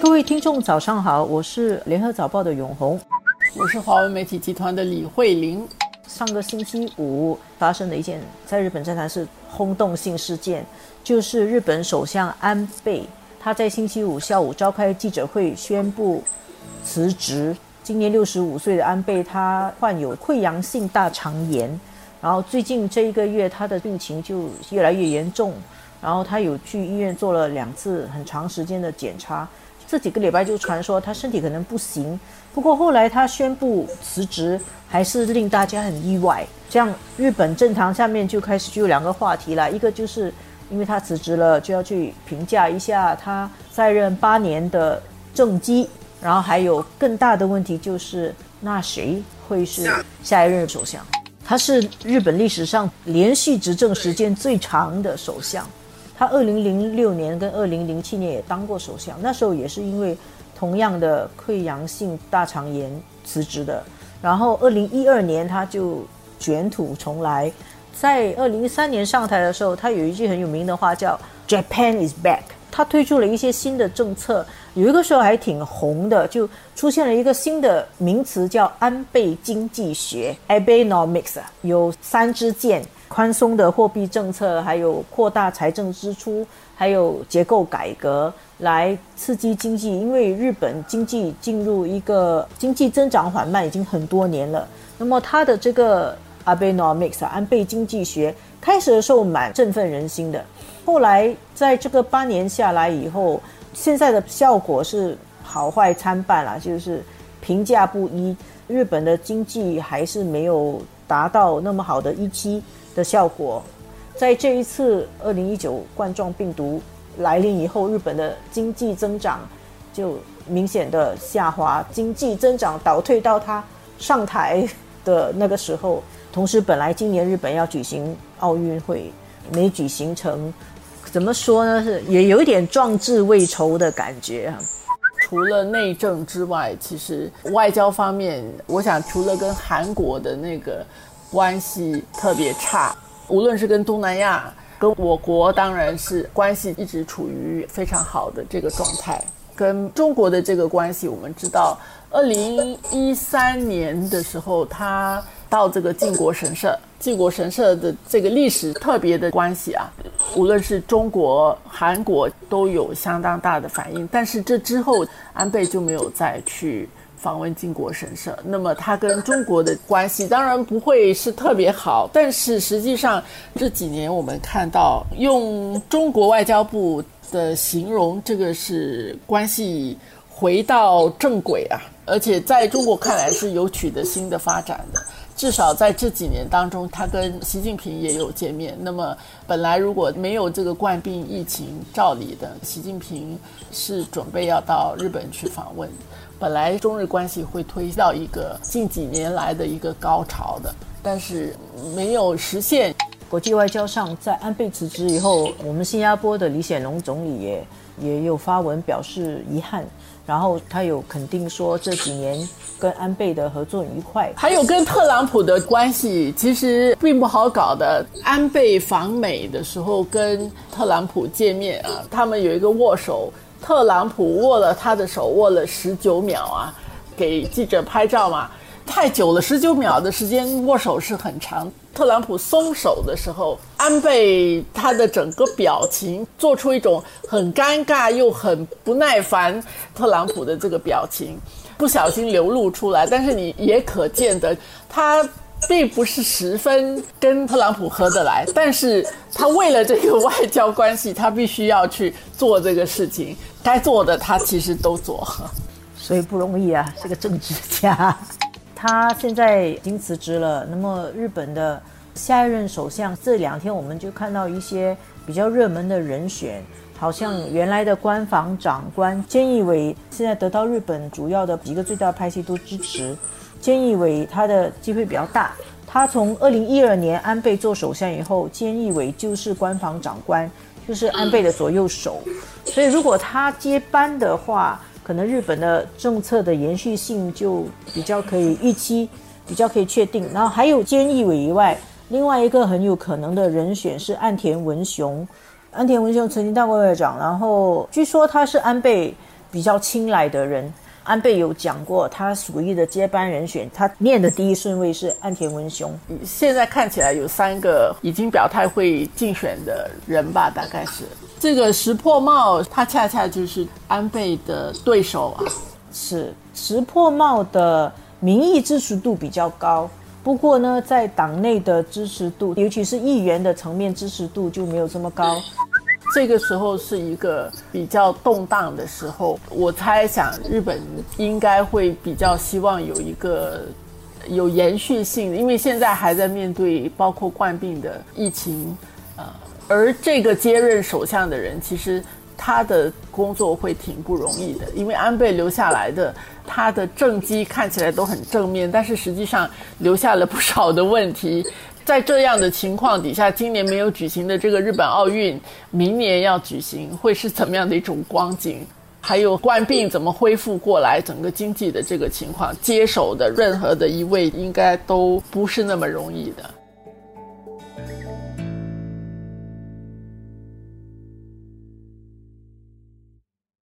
各位听众，早上好，我是联合早报的永红，我是华为媒体集团的李慧玲。上个星期五发生的一件在日本政坛是轰动性事件，就是日本首相安倍，他在星期五下午召开记者会宣布辞职。今年六十五岁的安倍，他患有溃疡性大肠炎，然后最近这一个月他的病情就越来越严重，然后他有去医院做了两次很长时间的检查，这几个礼拜就传说他身体可能不行，不过后来他宣布辞职，还是令大家很意外。这样日本政坛下面就开始就有两个话题了，一个就是因为他辞职了，就要去评价一下他在任八年的政绩。然后还有更大的问题就是，那谁会是下一任首相？他是日本历史上连续执政时间最长的首相。他二零零六年跟二零零七年也当过首相，那时候也是因为同样的溃疡性大肠炎辞职的。然后二零一二年他就卷土重来，在二零一三年上台的时候，他有一句很有名的话叫 “Japan is back”。他推出了一些新的政策，有一个时候还挺红的，就出现了一个新的名词叫安倍经济学 （Abenomics），有三支箭：宽松的货币政策，还有扩大财政支出，还有结构改革来刺激经济。因为日本经济进入一个经济增长缓慢已经很多年了，那么他的这个 Abenomics 安倍经济学开始的时候蛮振奋人心的。后来，在这个八年下来以后，现在的效果是好坏参半了，就是评价不一。日本的经济还是没有达到那么好的预期的效果。在这一次二零一九冠状病毒来临以后，日本的经济增长就明显的下滑，经济增长倒退到他上台的那个时候。同时，本来今年日本要举行奥运会，没举行成。怎么说呢？是也有一点壮志未酬的感觉啊。除了内政之外，其实外交方面，我想除了跟韩国的那个关系特别差，无论是跟东南亚，跟我国当然是关系一直处于非常好的这个状态。跟中国的这个关系，我们知道，二零一三年的时候，他。到这个靖国神社，靖国神社的这个历史特别的关系啊，无论是中国、韩国都有相当大的反应。但是这之后，安倍就没有再去访问靖国神社。那么他跟中国的关系当然不会是特别好，但是实际上这几年我们看到，用中国外交部的形容，这个是关系回到正轨啊，而且在中国看来是有取得新的发展的。至少在这几年当中，他跟习近平也有见面。那么，本来如果没有这个冠病疫情，照理的，习近平是准备要到日本去访问。本来中日关系会推到一个近几年来的一个高潮的，但是没有实现。国际外交上，在安倍辞职以后，我们新加坡的李显龙总理也也有发文表示遗憾。然后他有肯定说这几年跟安倍的合作愉快，还有跟特朗普的关系其实并不好搞的。安倍访美的时候跟特朗普见面啊，他们有一个握手，特朗普握了他的手握了十九秒啊，给记者拍照嘛。太久了，十九秒的时间握手是很长。特朗普松手的时候，安倍他的整个表情做出一种很尴尬又很不耐烦。特朗普的这个表情不小心流露出来，但是你也可见的，他并不是十分跟特朗普合得来。但是他为了这个外交关系，他必须要去做这个事情，该做的他其实都做，所以不容易啊，是个政治家。他现在已经辞职了。那么，日本的下一任首相这两天我们就看到一些比较热门的人选，好像原来的官房长官菅义伟现在得到日本主要的几个最大派系都支持。菅义伟他的机会比较大。他从二零一二年安倍做首相以后，菅义伟就是官房长官，就是安倍的左右手。所以，如果他接班的话，可能日本的政策的延续性就比较可以预期，比较可以确定。然后还有菅义伟以外，另外一个很有可能的人选是岸田文雄。岸田文雄曾经当过外长，然后据说他是安倍比较青睐的人。安倍有讲过，他属于的接班人选，他念的第一顺位是岸田文雄。现在看起来有三个已经表态会竞选的人吧，大概是这个石破茂，他恰恰就是安倍的对手啊。是石破茂的民意支持度比较高，不过呢，在党内的支持度，尤其是议员的层面支持度就没有这么高。这个时候是一个比较动荡的时候，我猜想日本应该会比较希望有一个有延续性的，因为现在还在面对包括冠病的疫情，呃，而这个接任首相的人其实他的工作会挺不容易的，因为安倍留下来的他的政绩看起来都很正面，但是实际上留下了不少的问题。在这样的情况底下，今年没有举行的这个日本奥运，明年要举行，会是怎么样的一种光景？还有冠病怎么恢复过来，整个经济的这个情况，接手的任何的一位应该都不是那么容易的。